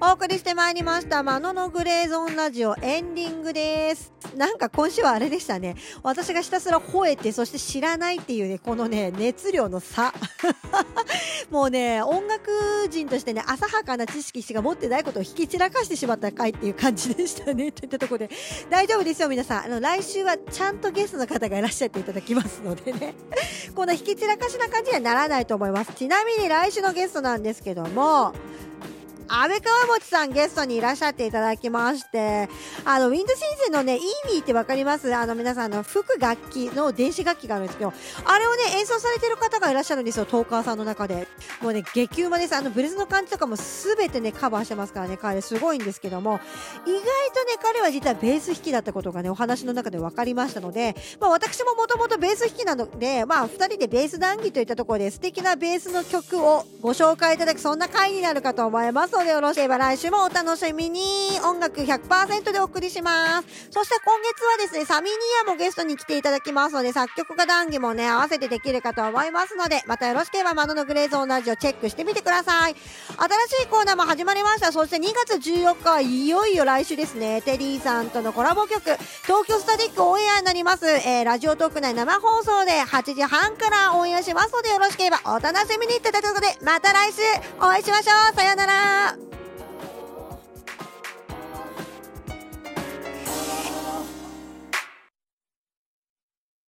お送りしてまいりました、マノのグレーゾーンラジオエンディングです。なんか今週はあれでしたね。私がひたすら吠えて、そして知らないっていうね、このね、熱量の差。もうね、音楽人としてね、浅はかな知識しか持ってないことを引き散らかしてしまった回っていう感じでしたね。といったところで、大丈夫ですよ、皆さん。あの、来週はちゃんとゲストの方がいらっしゃっていただきますのでね。こんな引き散らかしな感じにはならないと思います。ちなみに来週のゲストなんですけども、安倍川餅さんゲストにいらっしゃっていただきまして、あの、ウィンドシンセンのね、イーミーってわかります？あの、皆さんの吹く楽器の電子楽器があるんですけど、あれをね、演奏されてる方がいらっしゃるんですよ、トーカーさんの中で。もうね、激うまです。あの、ブレスの感じとかもすべてね、カバーしてますからね、彼すごいんですけども、意外とね、彼は実はベース弾きだったことがね、お話の中で分かりましたので、まあ私ももともとベース弾きなので、まあ二人でベース談義といったところで素敵なベースの曲をご紹介いただく、そんな回になるかと思いますので、よろしければ来週もお楽しみに音楽100%でお送りします。そして今月はですね、サミニアもゲストに来ていただきますので、作曲家談義もね、合わせてできるかと思いますので、またよろしければ窓のグレーゾーンラジオチェックしてみてください。新しいコーナーも始まりました。そして2月14日、いよいよ来週ですね、テリーさんとのコラボ曲、東京スタティックオンエアになります。えー、ラジオトーク内生放送で8時半からオンエアしますので、よろしければお楽しみにといったところで、また来週お会いしましょう。さようなら。